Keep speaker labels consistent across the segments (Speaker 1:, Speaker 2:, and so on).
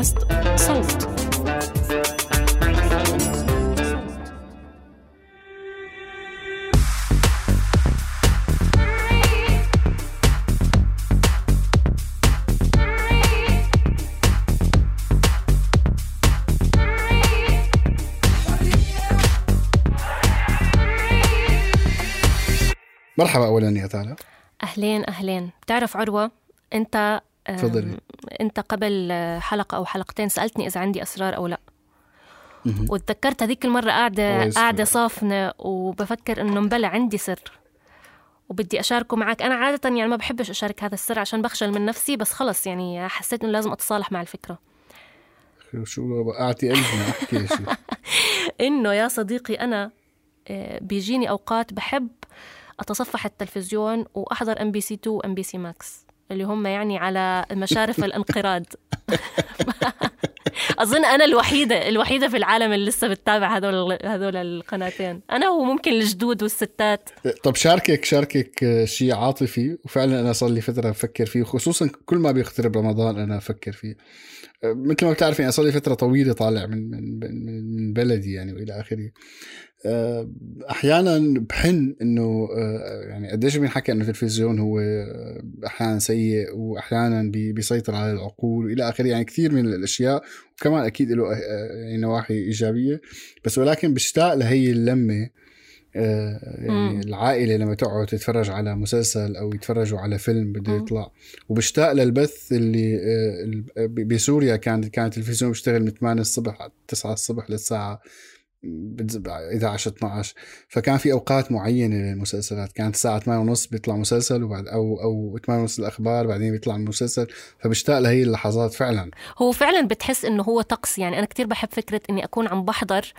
Speaker 1: بودكاست صوت.
Speaker 2: مرحبا اولا يا تالا
Speaker 3: أهلين أهلين. بتعرف عروة؟ أنت
Speaker 2: تفضلي.
Speaker 3: أنت قبل حلقة أو حلقتين سألتني إذا عندي أسرار أو لا. وتذكرت هذيك المرة
Speaker 2: قاعدة.
Speaker 3: قاعدة صافنة وبفكر إنه مبلى عندي سر. وبدي أشاركه معك. أنا عادة يعني ما بحبش أشارك هذا السر عشان بخجل من نفسي بس خلص يعني حسيت إنه لازم أتصالح مع الفكرة.
Speaker 2: شو وقعتي قلبنا احكي شيء
Speaker 3: إنه يا صديقي أنا آه، بيجيني أوقات بحب أتصفح التلفزيون وأحضر MBC 2 و MBC Max اللي هم يعني على مشارف الانقراض. أظن أنا الوحيدة الوحيدة في العالم اللي لسه بتتابع هذول هذول القناتين. أنا وممكن الجدود والستات.
Speaker 2: طب شاركك شاركك شيء عاطفي وفعلا أنا صار لي فترة بفكر فيه خصوصا كل ما بيقترب رمضان أنا أفكر فيه. مثل ما بتعرفي أنا صار لي فترة طويلة طالع من من من- بلدي يعني وإلى آخره. أحيانا بحن إنه آه، يعني قديش بينحكى إنه التلفزيون هو آه، أحيانا سيء وأحيانا بي- بيسيطر على العقول وإلى آخره يعني كثير من الأشياء وكمان أكيد له آه، يعني نواحي إيجابية بس ولكن بشتاق لهي اللمة آه، يعني
Speaker 3: مم.
Speaker 2: العائلة لما تقعد تتفرج على مسلسل أو يتفرجوا على فيلم بده. يطلع وبشتاق للبث اللي آه، بسوريا كان كان التلفزيون بيشتغل من 8 الصبح 9 الصبح للساعة 11 12 فكان في أوقات معينة للمسلسلات. كانت الساعة 8 ونص بيطلع مسلسل وبعد أو أو 8 ونص الأخبار بعدين بيطلع المسلسل. فبشتاق لهي اللحظات فعلا.
Speaker 3: هو فعلا بتحس إنه هو طقس. يعني أنا كتير بحب فكرة إني أكون عم بحضر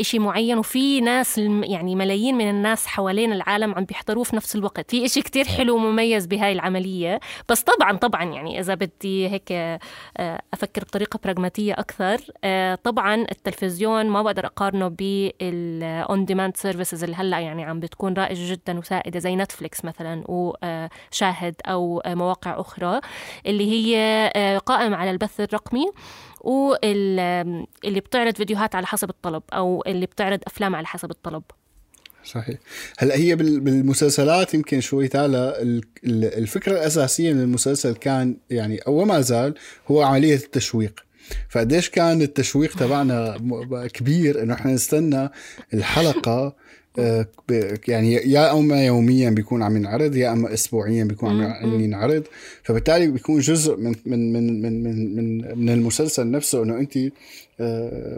Speaker 3: إشي معين وفي ناس يعني ملايين من الناس حوالين العالم عم بيحضروه في نفس الوقت. في إشي كتير حلو ومميز بهاي العملية. بس طبعا طبعا يعني إذا بدي هيك آه، أفكر بطريقة براغماتية أكثر آه، طبعا التلفزيون ما بقدر أقارنه بال on-demand services اللي هلأ يعني عم بتكون رائجة جدا وسائدة زي نتفليكس مثلا وشاهد أو آه، مواقع أخرى اللي هي قائمة على البث الرقمي. واللي بتعرض فيديوهات على حسب الطلب أو اللي بتعرض أفلام على حسب الطلب.
Speaker 2: صحيح. هلأ هي بال- بالمسلسلات يمكن شوي تعالى ال- ال- الفكرة الأساسية من المسلسل كان يعني أو ما زال هو عملية التشويق. فقديش كان التشويق تبعنا كبير إنه إحنا نستنى الحلقة يعني يا أما يوميا بيكون عم ينعرض يا أما اسبوعيا بيكون عم ينعرض. فبالتالي بيكون جزء من من من من من, من, من المسلسل نفسه إنه انت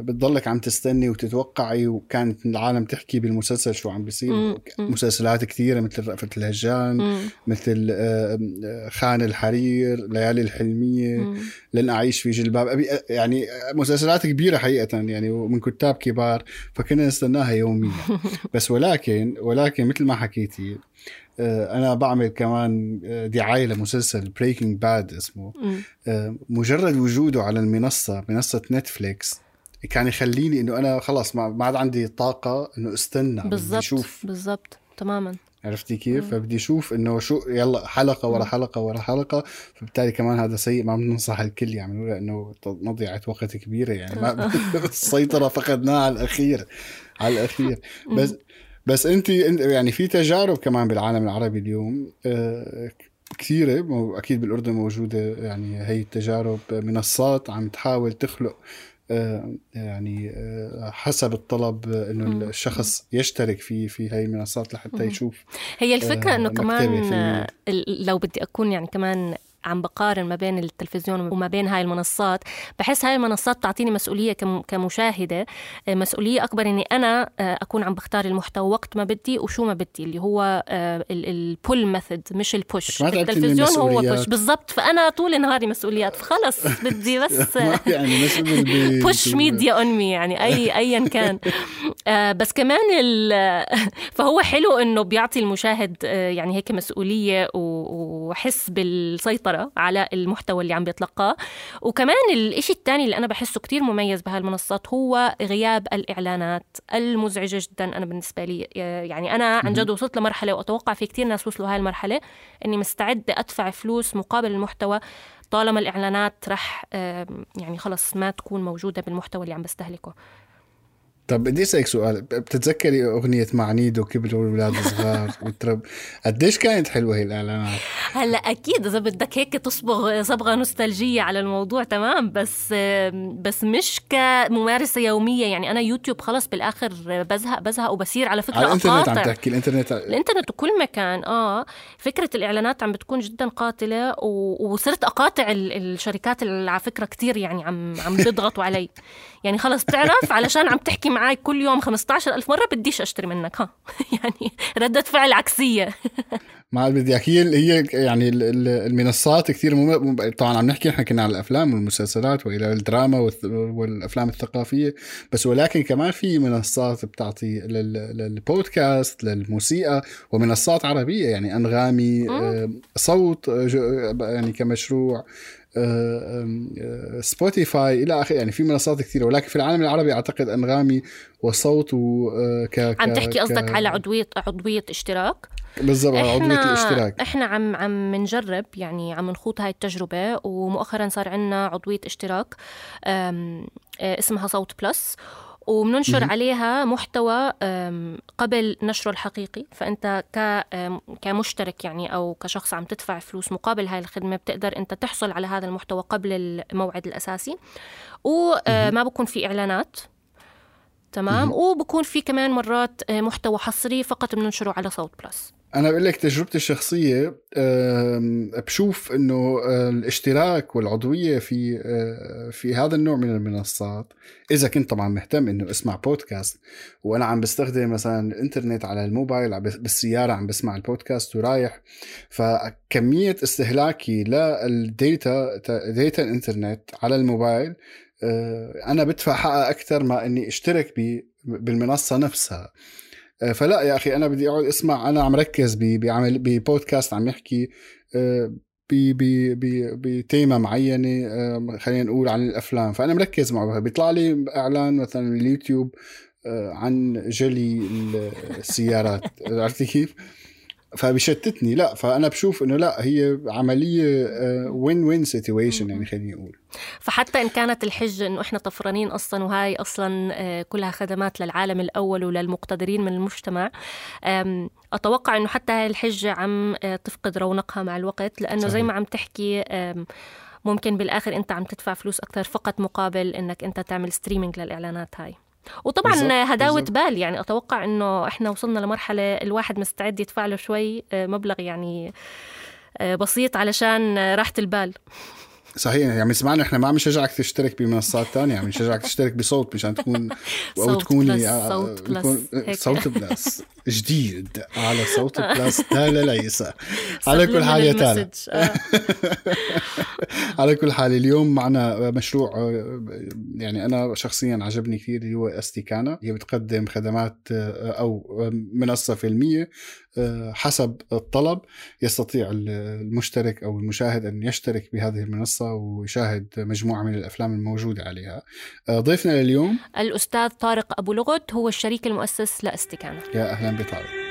Speaker 2: بتضلك عم تستني وتتوقعي وكانت العالم تحكي بالمسلسل شو عم بيصير. مسلسلات كثيرة مثل رأفت الهجان
Speaker 3: مم.
Speaker 2: مثل آه، آه، خان الحرير ليالي الحلمية
Speaker 3: مم.
Speaker 2: لن أعيش في جلباب أبي يعني مسلسلات كبيرة حقيقة يعني ومن كتاب كبار فكنا نستناها يوميا بس ولكن ولكن مثل ما حكيتي آه، أنا بعمل كمان آه، دعاية لمسلسل Breaking Bad اسمه.
Speaker 3: مم.
Speaker 2: آه، مجرد وجوده على المنصة منصة نتفليكس كان يخليني إنه أنا خلاص ما عاد عندي طاقة إنه استنى
Speaker 3: بالضبط
Speaker 2: أشوف.
Speaker 3: بالضبط تماما.
Speaker 2: عرفتي كيف؟ فبدي أشوف إنه شو يلا حلقة ورا حلقة ورا حلقة فبالتالي كمان هذا سيء ما بننصح الكل يعملوه لأنه مضيعة وقت كبيرة يعني. ما السيطرة فقدناها على الأخير على الأخير. بس بس انت يعني في تجارب كمان بالعالم العربي اليوم آه، كثيرة مو- أكيد بالأردن موجودة يعني هي التجارب منصات عم تحاول تخلق آه، يعني آه، حسب الطلب
Speaker 3: إنه.
Speaker 2: الشخص يشترك في في هاي المنصات لحتى. يشوف
Speaker 3: هي الفكرة
Speaker 2: إنه
Speaker 3: كمان لو بدي أكون يعني كمان عم بقارن ما بين التلفزيون وما بين هاي المنصات بحس هاي المنصات بتعطيني مسؤولية كم- كمشاهدة. آه، مسؤولية أكبر إني أنا آه، أكون عم بختار المحتوى وقت ما بدي وشو ما بدي اللي هو ال pull method
Speaker 2: مش ال push
Speaker 3: التلفزيون هو. push بالضبط. فأنا طول نهاري مسؤوليات. فخلص بدي بس
Speaker 2: يعني push
Speaker 3: media on me يعني اي ايا كان. آه بس كمان ال- فهو حلو إنه بيعطي المشاهد آه يعني هيك مسؤولية وحس بالسيطرة على المحتوى اللي عم بيتلقاه. وكمان الإشي الثاني اللي أنا بحسه كتير مميز بهالمنصات هو غياب الإعلانات المزعجة جدا أنا بالنسبة لي. آه، يعني أنا عن جد وصلت لمرحلة وأتوقع في كتير ناس وصلوا هاي المرحله إني مستعدة أدفع فلوس مقابل المحتوى طالما الإعلانات رح يعني خلص ما تكون موجودة بالمحتوى اللي عم بستهلكه.
Speaker 2: طب بدي أسألك سؤال. بتتذكري أغنية معنيد وكبروا الأولاد الصغار؟ والترب قديش كانت حلوة هي الإعلانات؟
Speaker 3: هلا أكيد إذا بدك هيك تصبغ صبغة نوستالجية على الموضوع تمام. بس بس مش كممارسة يومية. يعني أنا يوتيوب خلص بالآخر بزهق بزهق وبصير على فكرة
Speaker 2: على الإنترنت عم تحكي الانترنت
Speaker 3: الإنترنت وكل مكان آه. فكرة الإعلانات عم بتكون جدا قاتلة وصرت أقاطع الشركات اللي على فكرة كثير يعني عم عم بيضغطوا علي. يعني خلص بتعرف علشان عم تحكي معي كل يوم 15 ألف مرة بديش أشتري منك ها. يعني ردة فعل عكسية.
Speaker 2: ما بدي أحكي هي يعني المنصات كثير مم... طبعا عم نحكي إحنا كنا على الأفلام والمسلسلات وإلى الدراما والأفلام الثقافية بس ولكن كمان في منصات بتعطي للبودكاست للموسيقى ومنصات عربية يعني أنغامي آه، صوت آه، يعني كمشروع. سبوتيفاي إلى آخره. يعني في منصات كثيرة ولكن في العالم العربي أعتقد أنغامي وصوت
Speaker 3: آه، ك عم تحكي قصدك على عضوية عضوية اشتراك؟
Speaker 2: بالضبط عضوية الاشتراك.
Speaker 3: إحنا عم عم نجرب يعني عم نخوض هاي التجربة ومؤخرا صار عندنا عضوية اشتراك آه، اسمها صوت بلس. وبننشر عليها محتوى قبل نشره الحقيقي. فأنت كمشترك يعني أو كشخص عم تدفع فلوس مقابل هاي الخدمة بتقدر أنت تحصل على هذا المحتوى قبل الموعد الأساسي. وما بكون في إعلانات. تمام؟ وبكون في كمان مرات محتوى حصري فقط بننشره على صوت بلس.
Speaker 2: أنا بقول لك تجربتي الشخصية بشوف إنه الاشتراك والعضوية في في هذا النوع من المنصات إذا كنت طبعا مهتم إنه أسمع بودكاست وأنا عم بستخدم مثلا الإنترنت على الموبايل بالسيارة عم بسمع البودكاست ورايح فكمية استهلاكي للديتا ديتا الإنترنت على الموبايل أنا بدفع حقها أكثر ما إني أشترك بالمنصة نفسها. آه، فلا يا أخي أنا بدي أقعد أسمع أنا عم ركز بعمل ببودكاست عم يحكي آه، بتيمة معينة آه، خلينا نقول عن الأفلام. فأنا مركز معه بيطلع لي إعلان مثلا اليوتيوب عن جلي السيارات. عرفتي كيف؟ فبشتتني لا فأنا بشوف إنه لا هي عملية win-win situation يعني خليني أقول.
Speaker 3: فحتى إن كانت الحجه إنه إحنا طفرانين أصلا وهاي أصلا آه، كلها خدمات للعالم الأول وللمقتدرين من المجتمع أتوقع إنه حتى هاي الحجة عم آه، تفقد رونقها مع الوقت لأنه زي ما عم تحكي ممكن بالآخر أنت عم تدفع فلوس أكثر فقط مقابل إنك أنت تعمل ستريمينج للإعلانات هاي. وطبعا هداوة بال يعني أتوقع إنه إحنا وصلنا لمرحلة الواحد مستعد يدفع له شوي آه، مبلغ يعني آه، بسيط علشان راحة البال.
Speaker 2: صحيح يعني سمعنا إحنا ما عم نشجعك تشترك بمنصات تانية عم نشجعك تشترك بصوت مشان تكون
Speaker 3: أو تكوني آه، صوت بلس
Speaker 2: صوت بلس. جديد. على صوت بلس. تالا ليسا على كل حال يا تالا على كل حال اليوم معنا مشروع يعني أنا شخصيا عجبني كثير اللي هو استيكانا هي بتقدم خدمات أو منصة فيلمية حسب الطلب يستطيع المشترك أو المشاهد أن يشترك بهذه المنصة ويشاهد مجموعة من الأفلام الموجودة عليها. ضيفنا لليوم؟
Speaker 3: الأستاذ طارق أبو لغد هو الشريك المؤسس لأستيكانا.
Speaker 2: يا أهلا بطارق.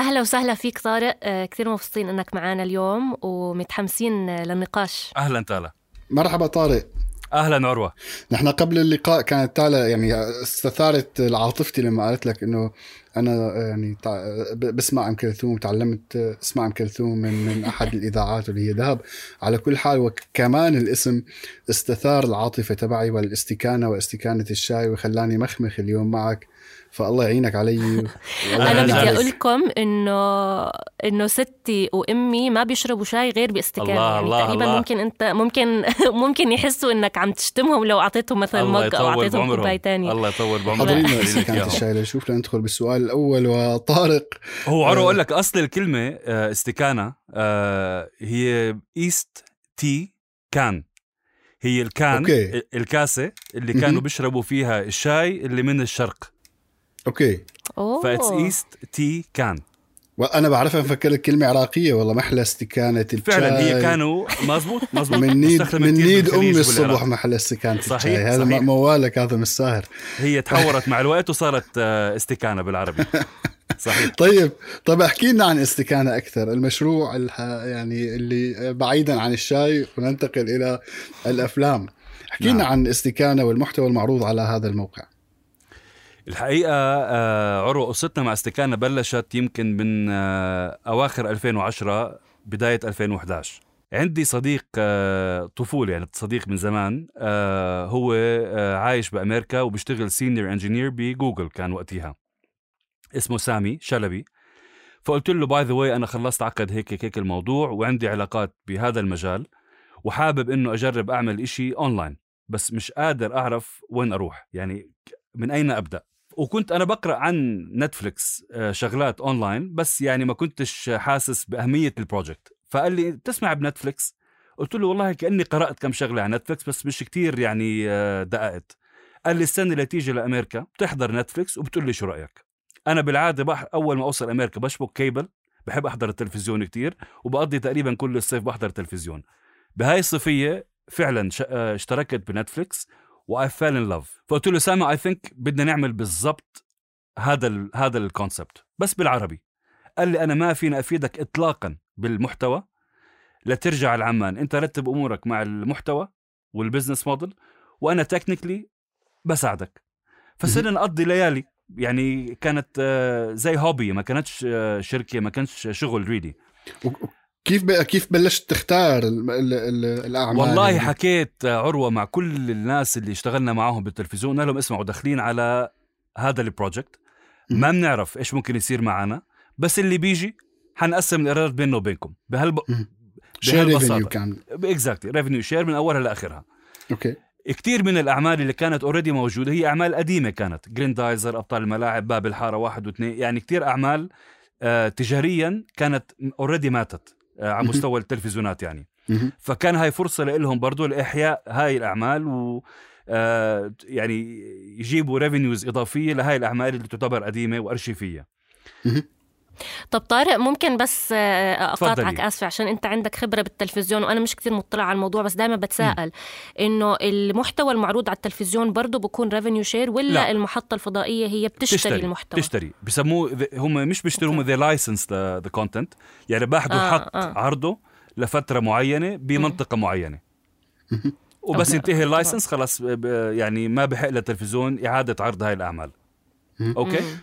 Speaker 3: أهلا وسهلا فيك طارق. آه، كثير مبسوطين إنك معنا اليوم ومتحمسين للنقاش.
Speaker 1: أهلا تالا.
Speaker 2: مرحبا طارق.
Speaker 1: أهلا عروه
Speaker 2: نحن قبل اللقاء كانت تالا يعني استثارت عاطفتي لما قالت لك إنه أنا يعني بسمع أم كلثوم تعلمت أسمع أم كلثوم من من أحد الإذاعات اللي هي ذهب. على كل حال وكمان الاسم استثار العاطفة تبعي والإستكانة وإستكانة الشاي وخلاني مخمخ اليوم معك. فالله يعينك علي.
Speaker 3: أنا بدي أقول لكم إنه إنه ستي وأمي ما بيشربوا شاي غير باستكانة. الله يعني الله تقريبا الله. ممكن أنت ممكن ممكن يحسوا إنك عم تشتمهم لو أعطيتهم مثلا mug أو أعطيتهم كوباية ثانية
Speaker 1: الله يطول بعمرهم.
Speaker 2: حضرينا استكانه الشاي لنشوف لندخل بالسؤال الأول وطارق.
Speaker 1: هو عرو أقول لك أصل الكلمة آه، استكانة آه، هي East tea can. هي ال can أوكي. الكاسة اللي كانوا بيشربوا فيها الشاي اللي من الشرق.
Speaker 2: أوكي.
Speaker 1: فاتس إيست تي كان.
Speaker 2: وأنا بعرفها مفكر كلمة عراقية والله محلى استكانه الشاي
Speaker 1: فعلا هي كانوا مزبوط مزبوط
Speaker 2: من نيد من نيد أمي الصبح محلى استكانه صحيح الشاي. هذا. موالك هذا مش ساهر
Speaker 1: هي تحورت مع الوقت وصارت آه، استكانه بالعربي. صحيح.
Speaker 2: طيب طيب احكي لنا عن استكانه أكثر. المشروع يعني اللي بعيدا عن الشاي وننتقل إلى الأفلام. احكي لنا نعم. عن استكانه والمحتوى المعروض على هذا الموقع.
Speaker 1: الحقيقة آه، عروة قصتنا مع استكانة بلشت يمكن من آه، أواخر 2010 بداية 2011 عندي صديق آه، طفولة يعني صديق من زمان هو عايش بأمريكا وبيشتغل senior engineer بجوجل كان وقتها. اسمه سامي شلبي. فقلت له by the way أنا خلصت عقد هيك هيك الموضوع وعندي علاقات بهذا المجال وحابب إنه أجرب أعمل إشي اونلاين بس مش قادر أعرف وين أروح. يعني من أين أبدأ؟ وكنت أنا بقرأ عن نتفليكس آه، شغلات اونلاين بس يعني ما كنتش حاسس بأهمية ال project فقال لي تسمع بنتفليكس قلت له والله كأني قرأت كم شغلة عن نتفليكس بس مش كتير يعني آه، دققت قال لي السنة اللي تيجي لأمريكا بتحضر نتفليكس وبتقول لي شو رأيك. أنا بالعادة بح أول ما أوصل أمريكا بشبك كيبل بحب أحضر التلفزيون كتير وبقضي تقريبا كل الصيف بحضر تلفزيون بهاي الصيفية فعلا آه، اشتركت بنتفليكس I fell in love فقلت له سامع I think بدنا نعمل بالضبط هذا ال هذا ال concept بس بالعربي. قال لي أنا ما فينا أفيدك اطلاقا بالمحتوى. لترجع لعمان أنت رتب أمورك مع المحتوى وال business model وأنا technically بساعدك. فصرنا نقضي ليالي. يعني كانت آه، زي hobby ما كانتش آه، شركة ما كانش شغل really
Speaker 2: كيف كيف بلشت تختار ال ال ال الأعمال؟
Speaker 1: والله يعني؟ حكيت عروة مع كل الناس اللي اشتغلنا معاهم بالتلفزيون قال لهم اسمعوا داخلين على هذا ال project. ما بنعرف إيش ممكن يصير معنا بس اللي بيجي حنقسم الايرادات بيننا وبينكم. بهال
Speaker 2: share revenue كان
Speaker 1: exactly revenue share من أولها لآخرها.
Speaker 2: Okay.
Speaker 1: كثير من الأعمال اللي كانت already موجودة هي أعمال قديمة كانت. جريندايزر أبطال الملاعب باب الحاره واحد واثنين. يعني كثير أعمال آه تجاريا كانت already ماتت. على مستوى التلفزيونات يعني. فكان هاي فرصة لهم برضو لإحياء هاي الأعمال و آه، يعني يجيبوا revenues إضافية لهاي الأعمال اللي تعتبر قديمة وارشيفيه
Speaker 3: طب طارق ممكن بس آه، أقاطعك آسفة عشان أنت عندك خبرة بالتلفزيون وأنا مش كثير مطلع على الموضوع بس دائما بتساءل إنه المحتوى المعروض على التلفزيون برضه بكون revenue share ولا لا. المحطة الفضائية هي بتشتري, تشتري المحتوى؟
Speaker 1: تشتري. بسموه هم مش بيشتروا they license the content يعني باخذوا آه حق آه. عرضه لفترة معينة بمنطقة معينة. وبس ينتهي ال license خلاص يعني ما بحق للتلفزيون إعادة عرض هاي الأعمال. Okay؟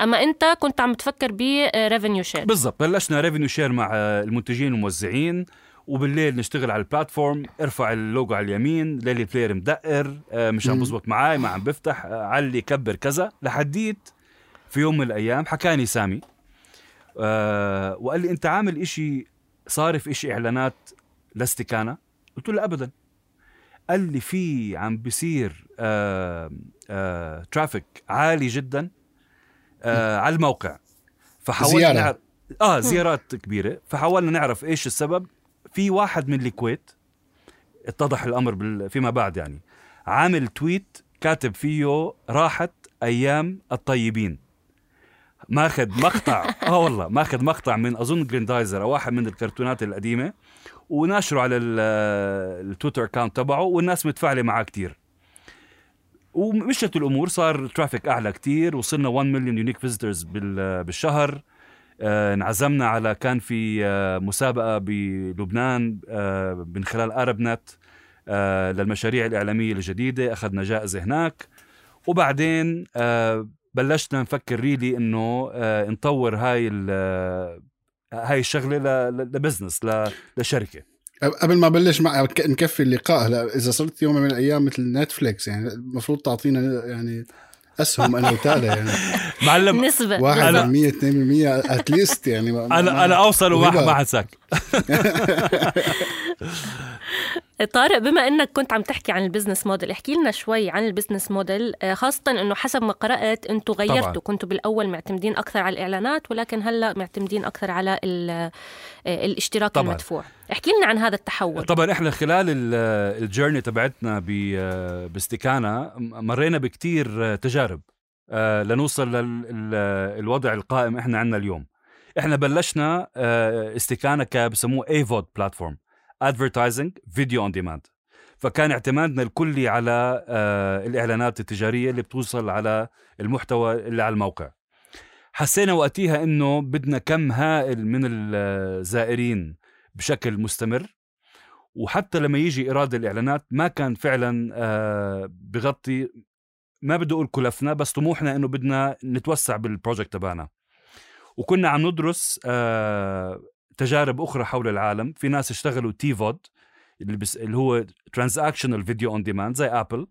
Speaker 3: أما أنت كنت عم تفكر ب revenue share
Speaker 1: بالضبط بلشنا revenue share مع المنتجين والموزعين وبالليل نشتغل على البلاتفورم ارفع اللوجو على اليمين ليلي بلاير مدقر آه، مش عم بزبط معي ما عم بفتح آه، علي كبر كذا لحديت في يوم من الأيام حكاني سامي أه وقال لي أنت عامل إشي صارف إشي إعلانات لاستكانة؟ قلت له ابدا. قال لي في عم بيصير آه آه ترافيك عالي جدا آه على الموقع.
Speaker 2: فحاولنا زيارة.
Speaker 1: نعرف آه زيارات كبيرة. فحاولنا نعرف إيش السبب. في واحد من الكويت اتضح الأمر بال... فيما بعد يعني عامل tweet كاتب فيه راحت أيام الطيبين. ماخذ مقطع. آه والله ماخذ مقطع من أظن جريندايزر أو واحد من الكرتونات القديمة وناشره على التويتر account تبعه والناس متفاعلة معاه كتير. ومشت الأمور صار traffic أعلى كتير وصلنا 1 مليون unique visitors بالشهر. آه انعزمنا على كان في آه مسابقة بلبنان آه من خلال Arab Net آه للمشاريع الإعلامية الجديدة أخذنا جائزة هناك. وبعدين آه بلشنا نفكر really إنه آه نطور هاي هاي الشغلة ل business لشركة.
Speaker 2: قبل ما بلش مع نكفي اللقاء هلا إذا صرت يوم من الأيام مثل نتفليكس يعني المفروض تعطينا يعني أسهم أنا وتالا يعني.
Speaker 1: معلم
Speaker 3: نسبة
Speaker 2: 1% 2% at least يعني.
Speaker 1: أنا أنا أوصل وما ما حنساك
Speaker 3: طارق بما إنك كنت عم تحكي عن ال business model احكي لنا شوي عن ال business model آه، خاصة إنه حسب ما قرأت أنتم غيرتوا كنتوا بالأول معتمدين أكثر على الإعلانات ولكن هلأ معتمدين أكثر على آه، الاشتراك طبعا. المدفوع. احكي لنا عن هذا التحول.
Speaker 1: طبعا إحنا خلال ال journey تبعتنا باستكانه مرينا بكتير تجارب آه، لنوصل للوضع القائم إحنا عندنا اليوم. إحنا بلشنا آه، استكانه ك بسموه AVOD platform advertising video on demand فكان اعتمادنا الكلي على آه، الإعلانات التجارية اللي بتوصل على المحتوى اللي على الموقع. حسينا وقتها إنه بدنا كم هائل من الزائرين بشكل مستمر. وحتى لما يجي إيراد الإعلانات ما كان فعلا آه، بغطي ما بدي أقول كلفنا بس طموحنا إنه بدنا نتوسع بال project تبعنا. وكنا عم ندرس آه، تجارب أخرى حول العالم. في ناس اشتغلوا T-VOD اللي, بس اللي هو transactional video on demand زي Apple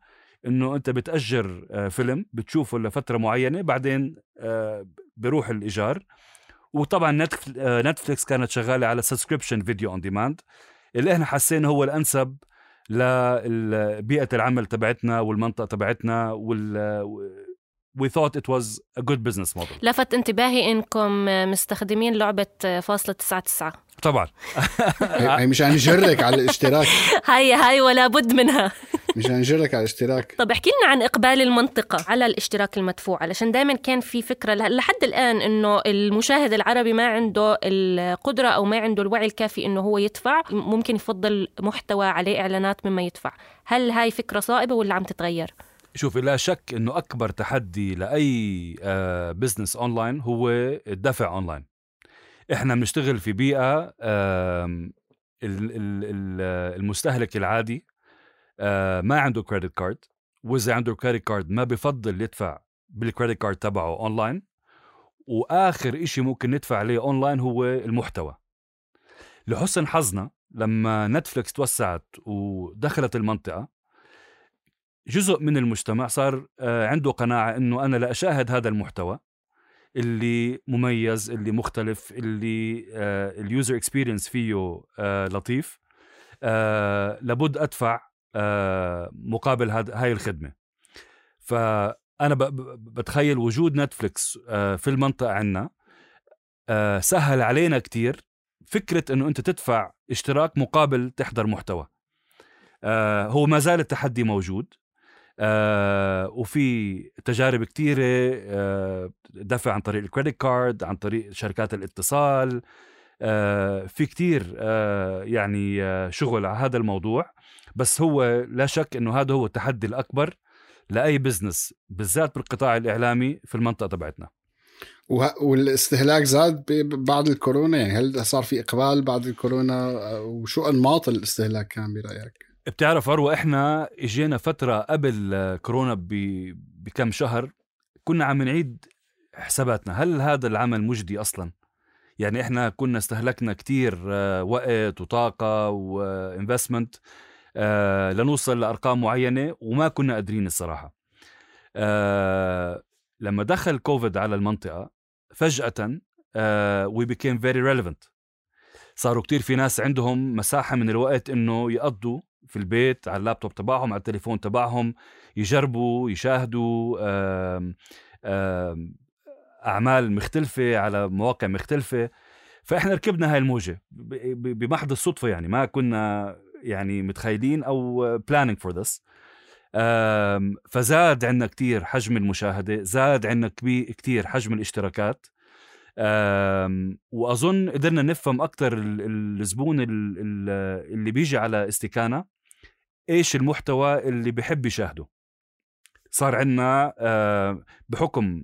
Speaker 1: إنه أنت بتأجر آه، فيلم بتشوفه لفترة معينة بعدين آه، بيروح الإيجار. وطبعا Netflix كانت شغالة على subscription video on demand اللي إحنا حسينا هو الأنسب لبيئه العمل تبعتنا والمنطقة تبعتنا وال we thought it was a good business model.
Speaker 3: لفت انتباهي إنكم مستخدمين لعبة فاصلة تسعة تسعة.
Speaker 1: طبعا.
Speaker 2: هي مش نجبرك على الاشتراك.
Speaker 3: هاي هاي ولا بد منها.
Speaker 2: مش نجبرك على الاشتراك.
Speaker 3: طب احكي لنا عن إقبال المنطقة على الاشتراك المدفوع علشان دائما كان في فكرة لحد الآن إنه المشاهد العربي ما عنده القدرة أو ما عنده الوعي الكافي إنه هو يدفع ممكن يفضل محتوى عليه إعلانات مما يدفع. هل هاي فكرة صائبة ولا عم تتغير؟
Speaker 1: شوف لا شك إنه أكبر تحدي لأي business online هو الدفع اونلاين إحنا بنشتغل في بيئة المستهلك العادي آه، ما عنده credit card وإذا عنده credit card ما بفضل يدفع بال credit card تبعه اونلاين وآخر إشي ممكن ندفع عليه اونلاين هو المحتوى. لحسن حظنا لما Netflix توسعت ودخلت المنطقة جزء من المجتمع صار آه، عنده قناعة إنه أنا لأشاهد هذا المحتوى اللي مميز اللي مختلف اللي ال user experience فيه آه، لطيف. لابد أدفع مقابل هاي الخدمة. فأنا بتخيل وجود Netflix في المنطقة عندنا سهل علينا كتير فكرة إنه أنت تدفع اشتراك مقابل تحضر محتوى. هو ما زال التحدي موجود. آه وفي تجارب كتيرة آه دفع عن طريق ال credit card عن طريق شركات الاتصال آه في كتير آه يعني آه شغل على هذا الموضوع. بس هو لا شك إنه هذا هو التحدي الأكبر لأي بزنس بالذات بالقطاع الإعلامي في المنطقة تبعتنا.
Speaker 2: والاستهلاك زاد بعد الكورونا. يعني هل صار في إقبال بعد الكورونا؟ وشو أنماط الاستهلاك كان برأيك؟
Speaker 1: بتعرف أروى إحنا إجينا فترة قبل كورونا بكم شهر كنا عم نعيد حساباتنا. هل هذا العمل مجدي أصلا؟ يعني إحنا كنا استهلكنا كتير آه، وقت وطاقة و investment آه، لنوصل لأرقام معينة وما كنا قادرين الصراحة. آه، لما دخل كوفيد على المنطقة فجأة we became very relevant صاروا كتير في ناس عندهم مساحة من الوقت إنه يقضوا في البيت على اللابتوب تبعهم على التليفون تبعهم يجربوا يشاهدوا أعمال مختلفة على مواقع مختلفة. فإحنا ركبنا هاي الموجة بمحض الصدفة يعني. ما كنا يعني متخيلين أو planning فور ذس فزاد عندنا كتير حجم المشاهدة زاد عندنا كتير حجم الاشتراكات. وأظن قدرنا نفهم أكثر الزبون اللي بيجي على استكانة. إيش المحتوى اللي بحب يشاهده صار عندنا بحكم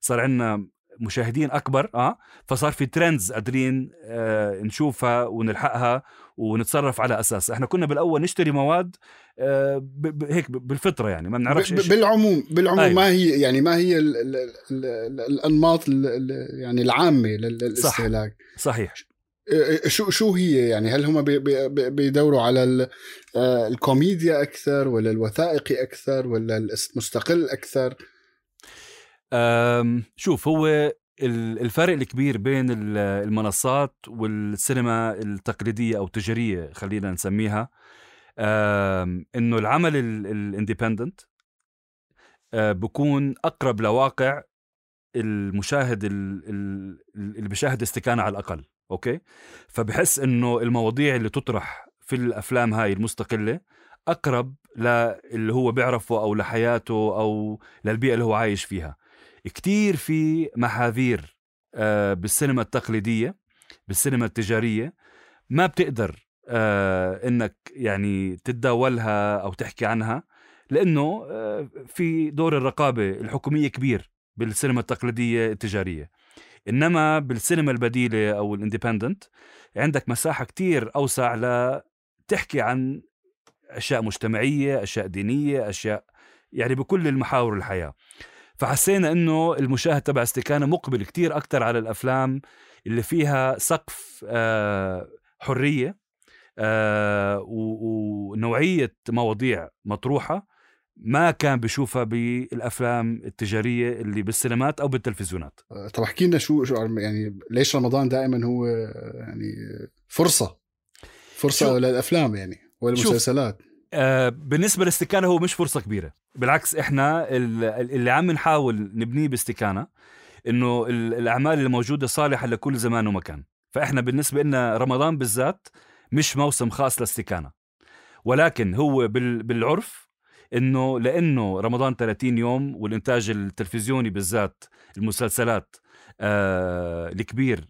Speaker 1: صار عندنا مشاهدين أكبر آه فصار في ترندز قادرين آه نشوفها ونلحقها ونتصرف على اساسها إحنا كنا بالأول نشتري مواد آه هيك بالفطرة يعني ما بنعرفش
Speaker 2: بالعموم بالعموم أيوة. ما هي يعني ما هي ال ال ال الأنماط يعني العامة للاستهلاك
Speaker 1: صح. صحيح
Speaker 2: شو شو هي يعني؟ هل هم بيدوروا على الكوميديا أكثر ولا الوثائقي أكثر ولا المستقل أكثر؟
Speaker 1: شوف هو الفرق الكبير بين المنصات والسينما التقليدية أو التجارية خلينا نسميها. إنه العمل الإندبندنت بكون أقرب لواقع المشاهد اللي بيشاهد استكانه على الأقل. أوكي؟ فبحس إنه المواضيع اللي تطرح في الأفلام هاي المستقلة أقرب للي هو بيعرفه أو لحياته أو للبيئة اللي هو عايش فيها. كتير في محاذير آه، بالسينما التقليدية بالسينما التجارية ما بتقدر آه، إنك يعني تتداولها أو تحكي عنها لأنه آه، في دور الرقابة الحكومية كبير بالسينما التقليدية التجارية. إنما بالسينما البديلة أو الاندبندنت عندك مساحة كتير أوسع لتحكي عن أشياء مجتمعية أشياء دينية أشياء يعني بكل المحاور الحياة. فحسينا إنه المشاهد تبع استكانة مقبل كتير أكثر على الأفلام اللي فيها سقف آه، حرية آه، ونوعية مواضيع مطروحة. ما كان بيشوفها بالأفلام التجارية اللي بالسينمات أو بالتلفزيونات.
Speaker 2: طب احكي لنا شو شو يعني ليش رمضان دائما هو يعني فرصة؟ فرصة
Speaker 1: شو-
Speaker 2: للأفلام يعني والمسلسلات
Speaker 1: آه، بالنسبة لاستكانة هو مش فرصة كبيرة بالعكس إحنا ال- اللي عم نحاول نبنيه باستكانة إنه ال- الأعمال اللي موجوده صالحة لكل زمان ومكان. فإحنا بالنسبة لنا رمضان بالذات مش موسم خاص لاستكانة ولكن هو بال- بالعرف إنه لأنه رمضان 30 يوم والإنتاج التلفزيوني بالذات المسلسلات آه الكبير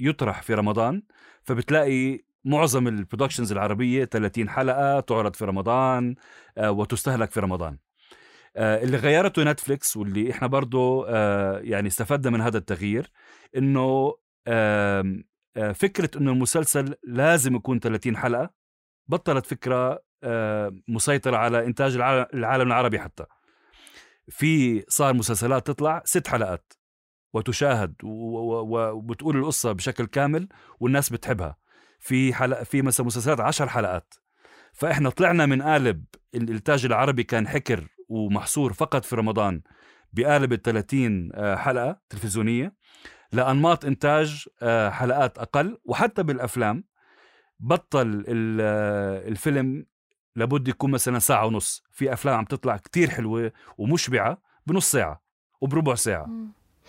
Speaker 1: يطرح في رمضان فبتلاقي معظم ال productions العربية 30 حلقة تعرض في رمضان آه وتستهلك في رمضان. آه اللي غيرته Netflix واللي إحنا برضه آه يعني استفدنا من هذا التغيير إنه آه فكرة إنه المسلسل لازم يكون 30 حلقة بطلت فكرة آه، مسيطره على إنتاج العالم العربي حتى. في صار مسلسلات تطلع ست حلقات وتشاهد وبتقول القصة بشكل كامل والناس بتحبها. في حلقه في مثلا مسلسلات عشر حلقات. فإحنا طلعنا من قالب الإنتاج العربي كان حكر ومحصور فقط في رمضان بقالب ال 30 آه، حلقة تلفزيونية لأنماط إنتاج آه، حلقات أقل. وحتى بالأفلام بطل ال- الفيلم لابد يكون مثلا ساعة ونص. في أفلام عم تطلع كتير حلوة ومشبعة بنص ساعة وبربع ساعة.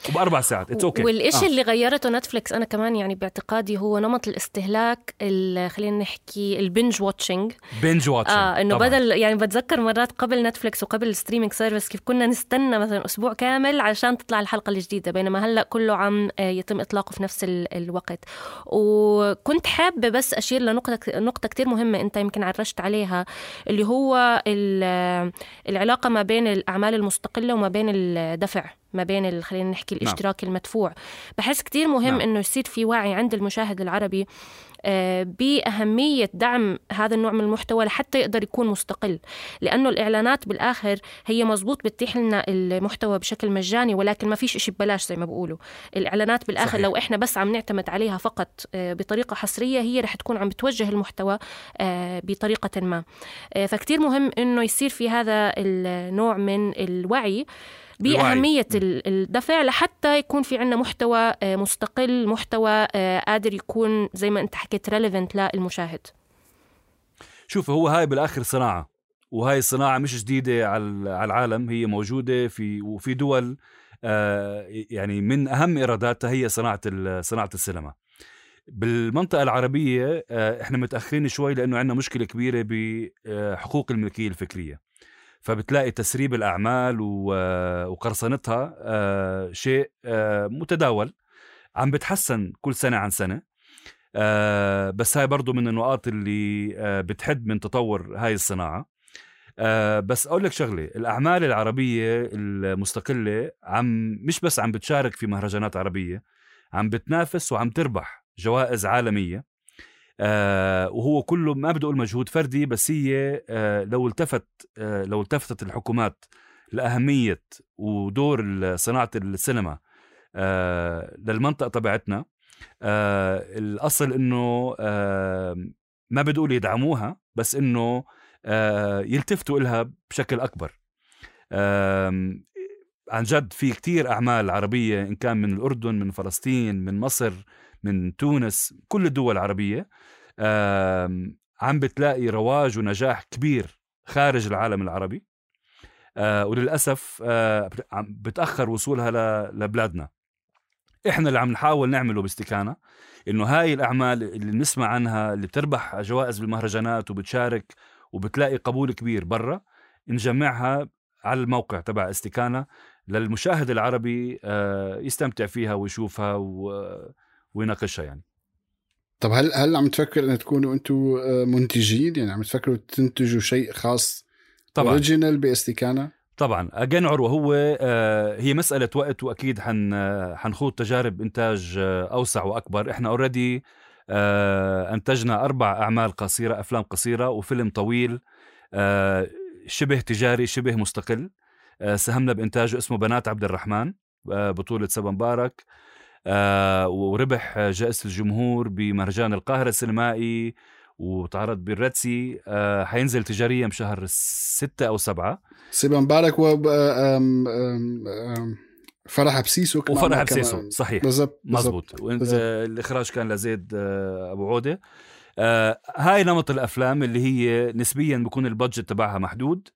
Speaker 1: وبأربع ساعات. it's okay
Speaker 3: والإشي اللي غيرته Netflix أنا كمان يعني باعتقادي هو نمط الاستهلاك ال- خلينا نحكي ال binge
Speaker 1: watching binge
Speaker 3: watching آه إنه بدل يعني بتذكر مرات قبل Netflix وقبل ال streaming service كيف كنا نستنى مثلا أسبوع كامل عشان تطلع الحلقة الجديدة بينما هلأ كله عم آه، يتم إطلاقه في نفس ال- الوقت. وكنت حابة بس أشير لنقطة نقطة كتير مهمة أنت يمكن عرجت عليها اللي هو ال- العلاقة ما بين الأعمال المستقلة وما بين الدفع. ما بين خلينا نحكي الاشتراك المدفوع. بحس كتير مهم
Speaker 1: نعم.
Speaker 3: إنه يصير في وعي عند المشاهد العربي آه، بأهمية دعم هذا النوع من المحتوى لحتى يقدر يكون مستقل. لأنه الإعلانات بالآخر هي مزبوط بتتيح لنا المحتوى بشكل مجاني ولكن ما فيش إشي ببلاش زي ما بقولوا. الإعلانات بالآخر
Speaker 1: صحيح.
Speaker 3: لو إحنا بس عم نعتمد عليها فقط آه، بطريقة حصرية هي رح تكون عم بتوجه المحتوى آه، بطريقة ما. فكتير مهم إنه يصير في هذا النوع من الوعي. بأهمية ال- الدفع لحتى يكون في عنا محتوى آه، مستقل محتوى آه، قادر يكون زي ما أنت حكيت relevant للمشاهد.
Speaker 1: شوف هو هاي بالآخر صناعة وهاي الصناعة مش جديدة على العالم هي موجودة في وفي دول آه، يعني من أهم إيراداتها هي صناعة ال- صناعة السينما. بالمنطقة العربية آه، إحنا متأخرين شوي لأنه عندنا مشكلة كبيرة بحقوق الملكية الفكرية. فبتلاقي تسريب الأعمال و- وقرصنتها آه، شيء آه، متداول. عم بتحسن كل سنة عن سنة. آه، بس هاي برضو من النقاط اللي بتحد من تطور هاي الصناعة. بس أقول لك شغلة الأعمال العربية المستقلة عم مش بس عم بتشارك في مهرجانات عربية عم بتنافس وعم تربح جوائز عالمية. آه، وهو كله ما بدي أقول مجهود فردي بس هي آه، لو التفت آه، لو التفتت الحكومات لأهمية ودور صناعة السينما للمنطقة تبعتنا الأصل إنه ما بدي أقول يدعموها بس إنه يلتفتوا لها بشكل أكبر. عن جد في كتير أعمال عربية إن كان من الأردن من فلسطين من مصر من تونس كل الدول العربية. آم، عم بتلاقي رواج ونجاح كبير خارج العالم العربي. آه وللأسف آه عم بتأخر وصولها لبلادنا. إحنا اللي عم نحاول نعمله باستكانة إنه هاي الأعمال اللي بنسمع عنها اللي بتربح جوائز بالمهرجانات وبتشارك وبتلاقي قبول كبير برا نجمعها على الموقع تبع استكانة للمشاهد العربي آه، يستمتع فيها ويشوفها و- ويناقشها يعني.
Speaker 2: طب هل هل عم تفكر ان تكونوا أنتم منتجين؟ يعني عم تفكروا تنتجوا شيء خاص
Speaker 1: طبعا.
Speaker 2: original باستكانة؟
Speaker 1: طبعا. اجين عروة هو آه، هي مسألة وقت وأكيد حن آه، حنخوض تجارب إنتاج آه، أوسع وأكبر. إحنا already أنتجنا أربع أعمال قصيرة أفلام قصيرة وفيلم طويل آه، شبه تجاري شبه مستقل. آه، ساهمنا بإنتاجه اسمه بنات عبد الرحمن آه، بطولة صبا مبارك. آه، وربح جائزة الجمهور بمهرجان القاهرة السينمائي وتعرض بالرتسي آه، حينزل تجاريا بشهر ستة أو سبعة
Speaker 2: سيبا مبارك و فرح بسيسو كمان
Speaker 1: وفرح. بسيسو صحيح
Speaker 2: بالضبط.
Speaker 1: مزبوط وانت. آه، الإخراج كان لزيد آه، أبو عودة آه، هاي نمط الأفلام اللي هي نسبيا بيكون البادجت تبعها محدود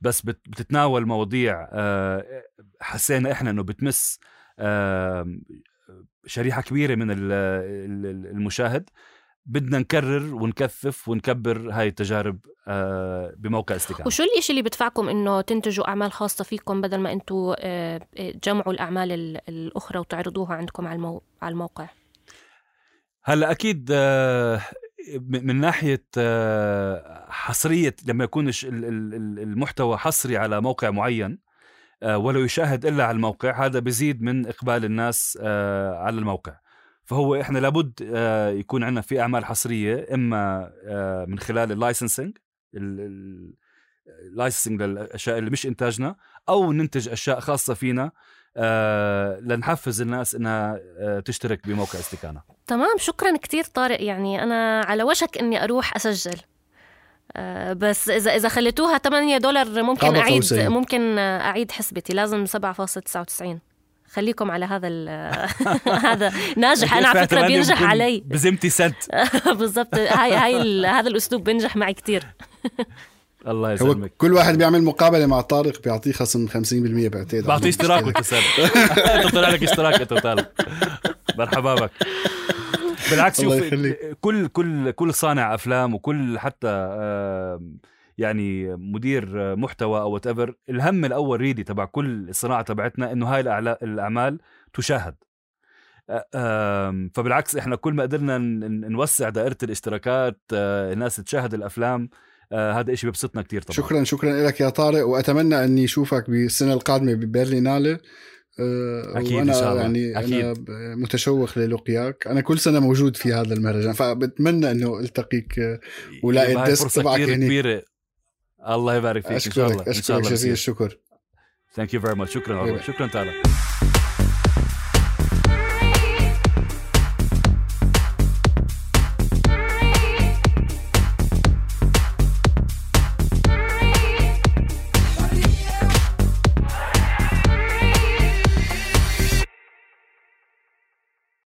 Speaker 1: بس بت- بتتناول مواضيع آه، حسينا إحنا إنه بتمس آه، شريحة كبيرة من ال- ال- المشاهد. بدنا نكرر ونكثف ونكبر هاي التجارب آه، بموقع استكان
Speaker 3: وشو الإشي اللي بدفعكم إنه تنتجوا أعمال خاصة فيكم بدل ما أنتوا آه، تجمعوا الأعمال ال- الأخرى وتعرضوها عندكم على المو... على الموقع؟
Speaker 1: هلأ أكيد آه، من آه، حصرية لما يكون المحتوى حصري على موقع معين آه، ولو يشاهد إلا على الموقع هذا بيزيد من إقبال الناس آه، على الموقع. فهو إحنا لابد آه، يكون عندنا في أعمال حصرية إما من خلال ال licensing ال licensing للأشياء اللي مش إنتاجنا أو ننتج أشياء خاصة فينا آه، لنحفز الناس إنها آه، تشترك بموقع استكانة.
Speaker 3: تمام شكرا كتير طارق. يعني أنا على وشك إني أروح أسجل. آه، بس إذا إذا خليتوها 8 دولار ممكن
Speaker 2: قوسين.
Speaker 3: ممكن آه، أعيد حسبتي. لازم 7.99 خليكم على هذا ال- هذا ناجح. أنا على فكرة بينجح علي.
Speaker 1: بزمتي سنت.
Speaker 3: بالضبط. هاي هاي هذا الأسلوب بينجح معي كتير.
Speaker 1: الله يسلمك.
Speaker 2: كل واحد بيعمل مقابلة مع طارق بيعطيه خصم 50% بعتقد.
Speaker 1: بعطيه اشتراك وانت طلع لك اشتراك أنت مرحبا بك. بالعكس شوف. كل كل كل صانع أفلام وكل حتى يعني مدير محتوى أو whatever الهم الأول already تبع كل الصناعة تبعتنا إنه هاي الأعمال تشاهد. فبالعكس إحنا كل ما قدرنا نوسع دائرة الاشتراكات الناس تشاهد الأفلام هذا إشي بيبسطنا كتير طبعا.
Speaker 2: شكرا شكرا لك يا طارق وأتمنى إني أشوفك بالسنة القادمة ببرلينالي أه،
Speaker 1: أكيد
Speaker 2: وأنا
Speaker 1: إن شاء الله.
Speaker 2: يعني
Speaker 1: أكيد.
Speaker 2: أنا متشوق للقياك أنا كل سنة موجود في هذا المهرجان فبتمنى إنه ألتقيك أه، ولاقي ال
Speaker 1: desk
Speaker 2: تبعك
Speaker 1: كتير
Speaker 2: هنيك.
Speaker 1: كبيرة الله يبارك فيك إن شاء الله
Speaker 2: اشكرك
Speaker 1: إن شاء
Speaker 2: أشكرك
Speaker 1: الله
Speaker 2: جزيل الشكر
Speaker 1: thank you very much شكرا
Speaker 2: يلا.
Speaker 1: شكرا تعالى